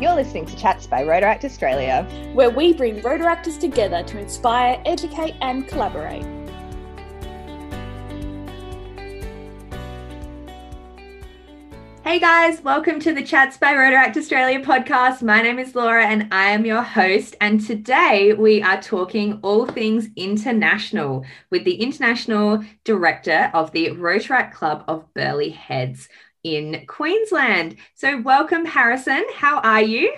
You're listening to Chats by Rotaract Australia, where we bring Rotaractors together to inspire, educate, and collaborate. Hey guys, welcome to the Chats by Rotaract Australia podcast. My name is Laura and I am your host. And today we are talking all things international with the International Director of the Rotaract Club of Burleigh Heads in Queensland. So, welcome, Harrison. How are you?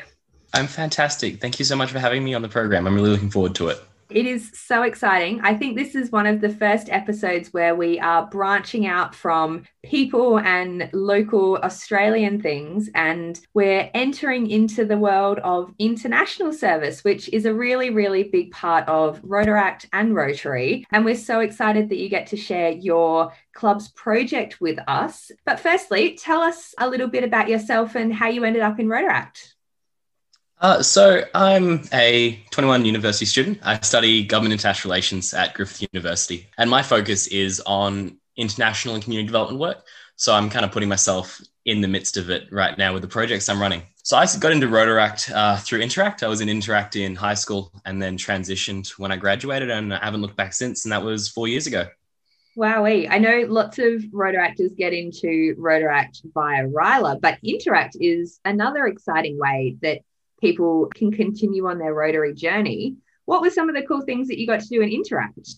I'm fantastic. Thank you so much for having me on the program. I'm really looking forward to it. It is so exciting. I think this is one of the first episodes where we are branching out from people and local Australian things and we're entering into the world of international service, which is a really, really big part of Rotaract and Rotary. And we're so excited that you get to share your club's project with us. But firstly, tell us a little bit about yourself and how you ended up in Rotaract. Uh, so I'm a 21 university student. I study government and international relations at Griffith University, and my focus is on international and community development work. So I'm kind of putting myself in the midst of it right now with the projects I'm running. So I got into Rotaract uh, through Interact. I was in Interact in high school and then transitioned when I graduated, and I haven't looked back since. And that was four years ago. Wowee. I know lots of Rotaractors get into Rotaract via RYLA, but Interact is another exciting way that people can continue on their Rotary journey. What were some of the cool things that you got to do and interact?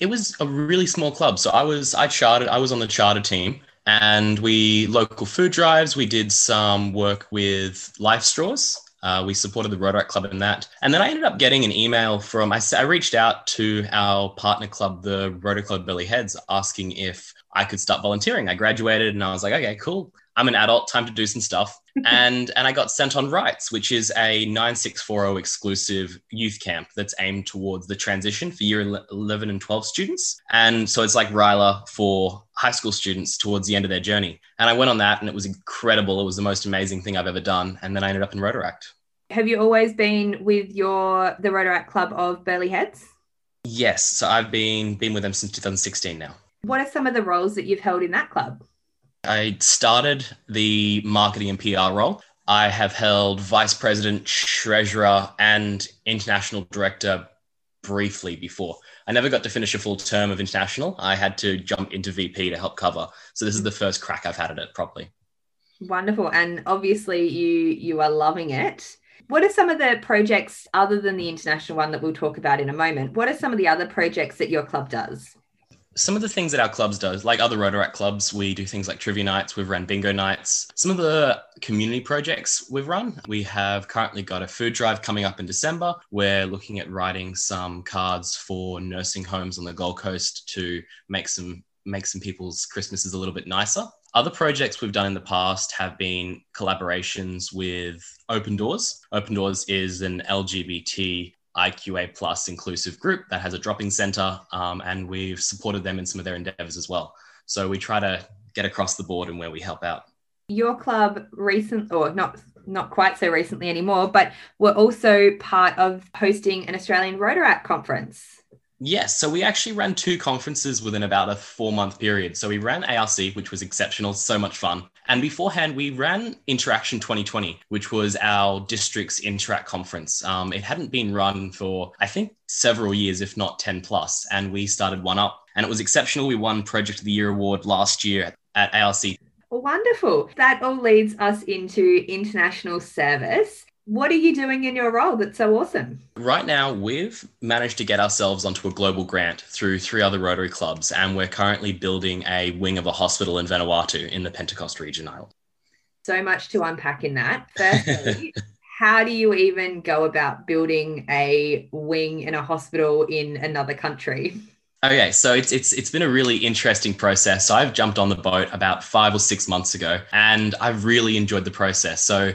It was a really small club. So I was I chartered I was on the charter team and we local food drives. We did some work with Life Straws. Uh, we supported the Rotaract Club in that. And then I ended up getting an email from, I, I reached out to our partner club, the Rotary Club Burleigh Heads, asking if I could start volunteering. I graduated and I was like, okay, cool. I'm an adult, time to do some stuff. And and I got sent on Rights, which is a 9640 exclusive youth camp that's aimed towards the transition for year 11 and 12 students. And so it's like RYLA for high school students towards the end of their journey. And I went on that and it was incredible. It was the most amazing thing I've ever done. And then I ended up in Rotaract. Have you always been with your the Rotaract Club of Burleigh Heads? Yes. So I've been been with them since 2016 now. What are some of the roles that you've held in that club? I started the marketing and PR role. I have held vice president, treasurer, and international director briefly before. I never got to finish a full term of international. I had to jump into VP to help cover. So this is the first crack I've had at it properly. Wonderful. And obviously you you are loving it. What are some of the projects other than the international one that we'll talk about in a moment? What are some of the other projects that your club does? Some of the things that our clubs does, like other Rotaract clubs, we do things like trivia nights, we've run bingo nights. Some of the community projects we've run, we have currently got a food drive coming up in December. We're looking at writing some cards for nursing homes on the Gold Coast to make some make some people's Christmases a little bit nicer. Other projects we've done in the past have been collaborations with Open Doors. Open Doors is an LGBT IQA plus inclusive group that has a drop-in center, um, and we've supported them in some of their endeavors as well. So we try to get across the board and where we help out. Your club recent, or not not quite so recently anymore, but we're also part of hosting an Australian Rotaract conference. Yes. So we actually ran two conferences within about a four month period. So we ran ARC, which was exceptional, so much fun. And beforehand, we ran Interaction 2020, which was our district's Interact conference. Um, it hadn't been run for, I think, several years, if not 10 plus. And we started one up and it was exceptional. We won Project of the Year award last year at ARC. Wonderful. That all leads us into international service. What are you doing in your role that's so awesome? Right now, we've managed to get ourselves onto a global grant through three other Rotary clubs, and we're currently building a wing of a hospital in Vanuatu in the Pentecost region island. So much to unpack in that. Firstly, how do you even go about building a wing in a hospital in another country? Okay, so it's it's it's been a really interesting process. So I've jumped on the boat about five or six months ago, and I've really enjoyed the process. So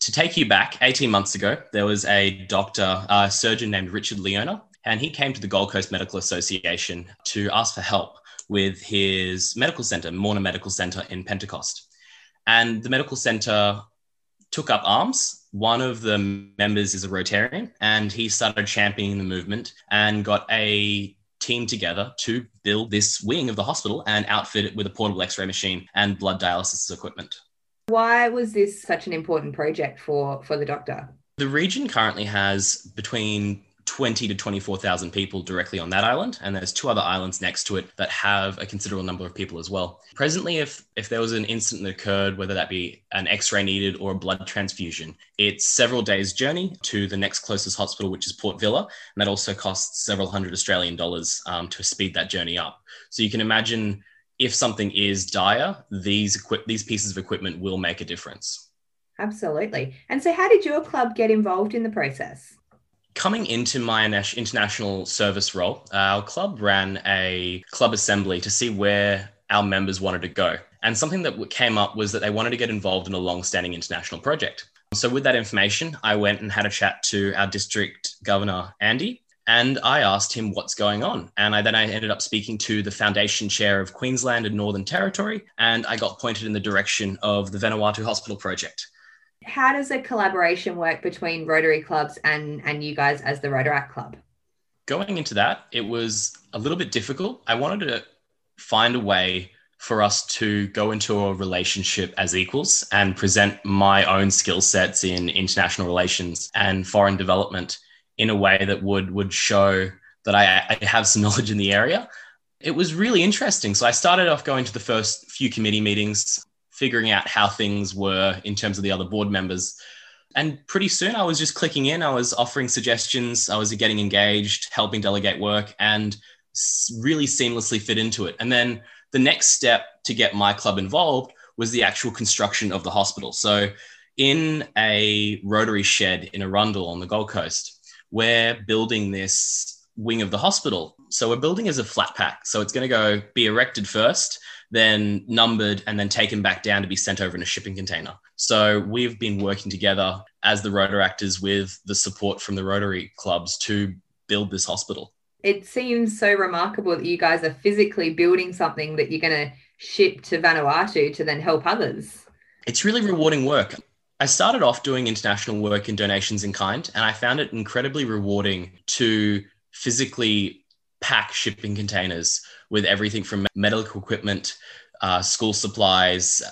to take you back 18 months ago, there was a doctor, a surgeon named Richard Leona, and he came to the Gold Coast Medical Association to ask for help with his medical center, Morna Medical Center in Pentecost. And the medical center took up arms. One of the members is a Rotarian, and he started championing the movement and got a team together to build this wing of the hospital and outfit it with a portable x ray machine and blood dialysis equipment. Why was this such an important project for, for the doctor? The region currently has between 20 to 24,000 people directly on that island and there's two other islands next to it that have a considerable number of people as well. Presently if if there was an incident that occurred whether that be an x-ray needed or a blood transfusion, it's several days journey to the next closest hospital which is Port Vila, and that also costs several hundred Australian dollars um, to speed that journey up. So you can imagine if something is dire, these equi- these pieces of equipment will make a difference. Absolutely. And so how did your club get involved in the process? coming into my international service role, uh, our club ran a club assembly to see where our members wanted to go. And something that came up was that they wanted to get involved in a long standing international project. So, with that information, I went and had a chat to our district governor, Andy, and I asked him what's going on. And I, then I ended up speaking to the foundation chair of Queensland and Northern Territory, and I got pointed in the direction of the Vanuatu Hospital Project how does a collaboration work between Rotary clubs and and you guys as the Rotaract Club? Going into that, it was a little bit difficult. I wanted to find a way for us to go into a relationship as equals and present my own skill sets in international relations and foreign development in a way that would would show that I, I have some knowledge in the area. It was really interesting. So I started off going to the first few committee meetings figuring out how things were in terms of the other board members. And pretty soon I was just clicking in, I was offering suggestions, I was getting engaged, helping delegate work, and really seamlessly fit into it. And then the next step to get my club involved was the actual construction of the hospital. So, in a rotary shed in Arundel on the Gold Coast, we're building this wing of the hospital. So, we're building as a flat pack. So, it's going to go be erected first then numbered and then taken back down to be sent over in a shipping container. So we've been working together as the Rotaractors with the support from the Rotary clubs to build this hospital. It seems so remarkable that you guys are physically building something that you're going to ship to Vanuatu to then help others. It's really rewarding work. I started off doing international work in donations in kind, and I found it incredibly rewarding to physically pack shipping containers with everything from medical equipment, uh, school supplies,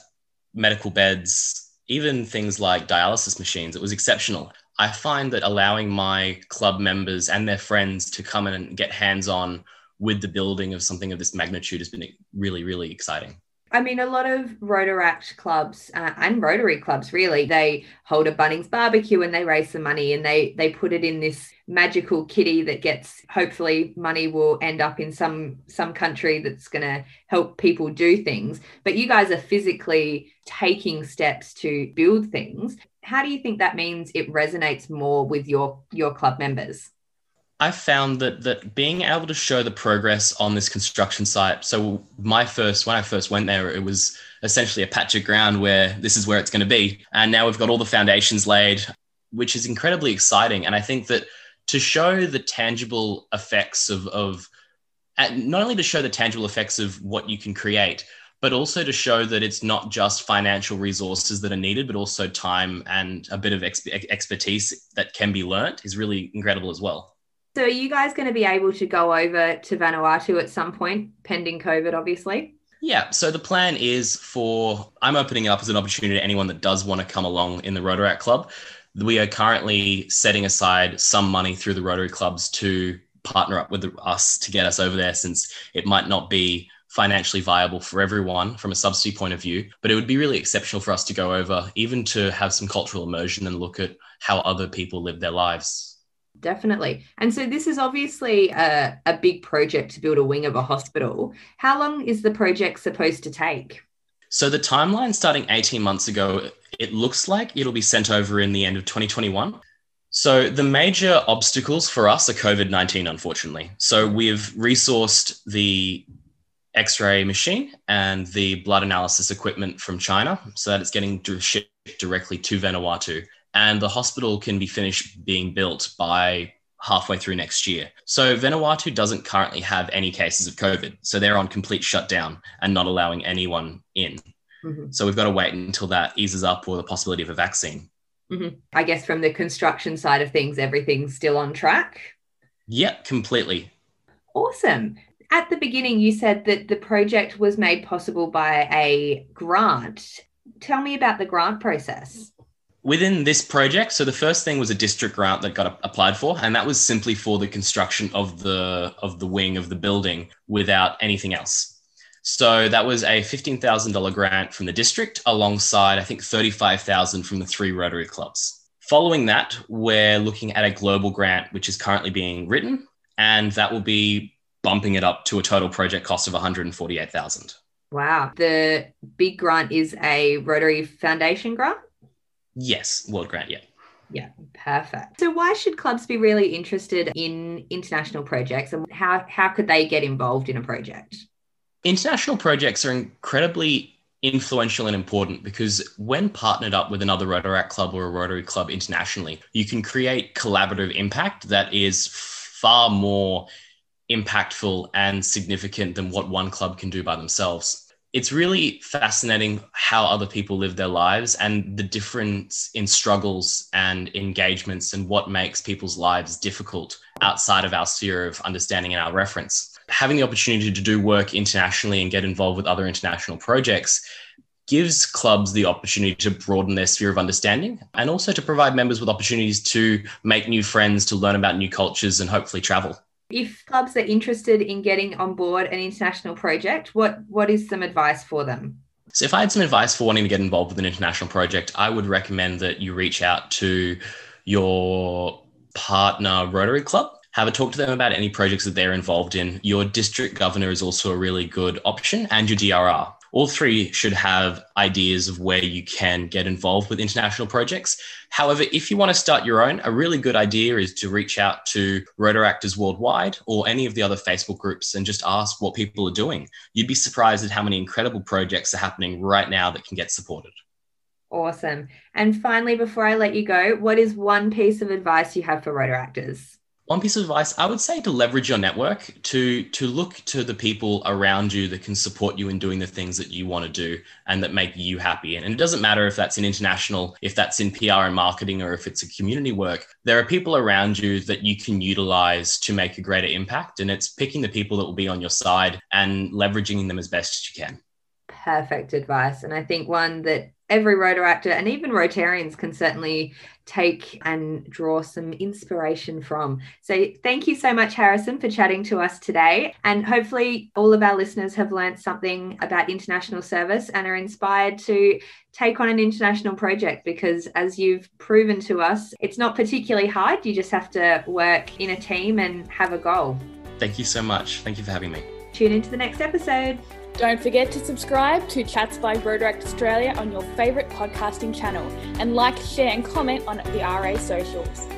medical beds, even things like dialysis machines. It was exceptional. I find that allowing my club members and their friends to come in and get hands on with the building of something of this magnitude has been really, really exciting. I mean, a lot of Rotaract clubs uh, and Rotary clubs really they hold a Bunnings barbecue and they raise some money and they they put it in this magical kitty that gets hopefully money will end up in some some country that's going to help people do things. But you guys are physically taking steps to build things. How do you think that means it resonates more with your your club members? I found that that being able to show the progress on this construction site. So my first when I first went there, it was essentially a patch of ground where this is where it's going to be, and now we've got all the foundations laid, which is incredibly exciting. And I think that to show the tangible effects of of not only to show the tangible effects of what you can create, but also to show that it's not just financial resources that are needed, but also time and a bit of expertise that can be learnt is really incredible as well. So, are you guys going to be able to go over to Vanuatu at some point, pending COVID, obviously? Yeah. So the plan is for I'm opening it up as an opportunity to anyone that does want to come along in the Rotaract Club. We are currently setting aside some money through the Rotary clubs to partner up with us to get us over there, since it might not be financially viable for everyone from a subsidy point of view. But it would be really exceptional for us to go over, even to have some cultural immersion and look at how other people live their lives definitely. And so this is obviously a, a big project to build a wing of a hospital. How long is the project supposed to take? So the timeline starting 18 months ago, it looks like it'll be sent over in the end of 2021. So the major obstacles for us are COVID 19, unfortunately. So we've resourced the X ray machine and the blood analysis equipment from China so that it's getting shipped directly to Vanuatu and the hospital can be finished being built by halfway through next year. So Vanuatu doesn't currently have any cases of COVID. So they're on complete shutdown and not allowing anyone in. Mm-hmm. So we've got to wait until that eases up or the possibility of a vaccine. Mm-hmm. I guess from the construction side of things, everything's still on track. Yeah, completely. Awesome. At the beginning, you said that the project was made possible by a grant Tell me about the grant process. Within this project, so the first thing was a district grant that got applied for, and that was simply for the construction of the of the wing of the building without anything else. So that was a $15,000 grant from the district alongside, I think, 35,000 from the three Rotary clubs. Following that, we're looking at a global grant, which is currently being written, and that will be bumping it up to a total project cost of 148,000. Wow. The big grant is a Rotary Foundation grant? Yes, World Grant, yeah. Yeah, perfect. So why should clubs be really interested in international projects and how, how could they get involved in a project? International projects are incredibly influential and important because when partnered up with another Rotaract club or a Rotary club internationally, you can create collaborative impact that is far more impactful and significant than what one club can do by themselves. It's really fascinating how other people live their lives and the difference in struggles and engagements and what makes people's lives difficult outside of our sphere of understanding and our reference having the opportunity to do work internationally and get involved with other international projects gives clubs the opportunity to broaden their sphere of understanding and also to provide members with opportunities to make new friends, to learn about new cultures, and hopefully travel. If clubs are interested in getting on board an international project, what, what is some advice for them? So, if I had some advice for wanting to get involved with an international project, I would recommend that you reach out to your partner Rotary Club have a talk to them about any projects that they're involved in. Your district governor is also a really good option, and your DRR. All three should have ideas of where you can get involved with international projects. However, if you want to start your own, a really good idea is to reach out to Rotaractors Worldwide or any of the other Facebook groups and just ask what people are doing. You'd be surprised at how many incredible projects are happening right now that can get supported. Awesome. And finally, before I let you go, what is one piece of advice you have for Rotaractors? One piece of advice i would say to leverage your network to to look to the people around you that can support you in doing the things that you want to do and that make you happy. And it doesn't matter if that's in international if that's in pr and marketing or if it's a community work there are people around you that you can utilize to make a greater impact. And it's picking the people that will be on your side and leveraging them as best as you can. Perfect advice. And i think one that every Rotaractor and even Rotarians can certainly take and draw some inspiration from. So, thank you so much, Harrison, for chatting to us today. And hopefully, all of our listeners have learned something about international service and are inspired to take on an international project because, as you've proven to us, it's not particularly hard. You just have to work in a team and have a goal. Thank you so much. Thank you for having me. Tune into the next episode. Don't forget to subscribe to Chats by Rotaract Australia on your favourite podcasting channel and like, share, and comment on the RA socials.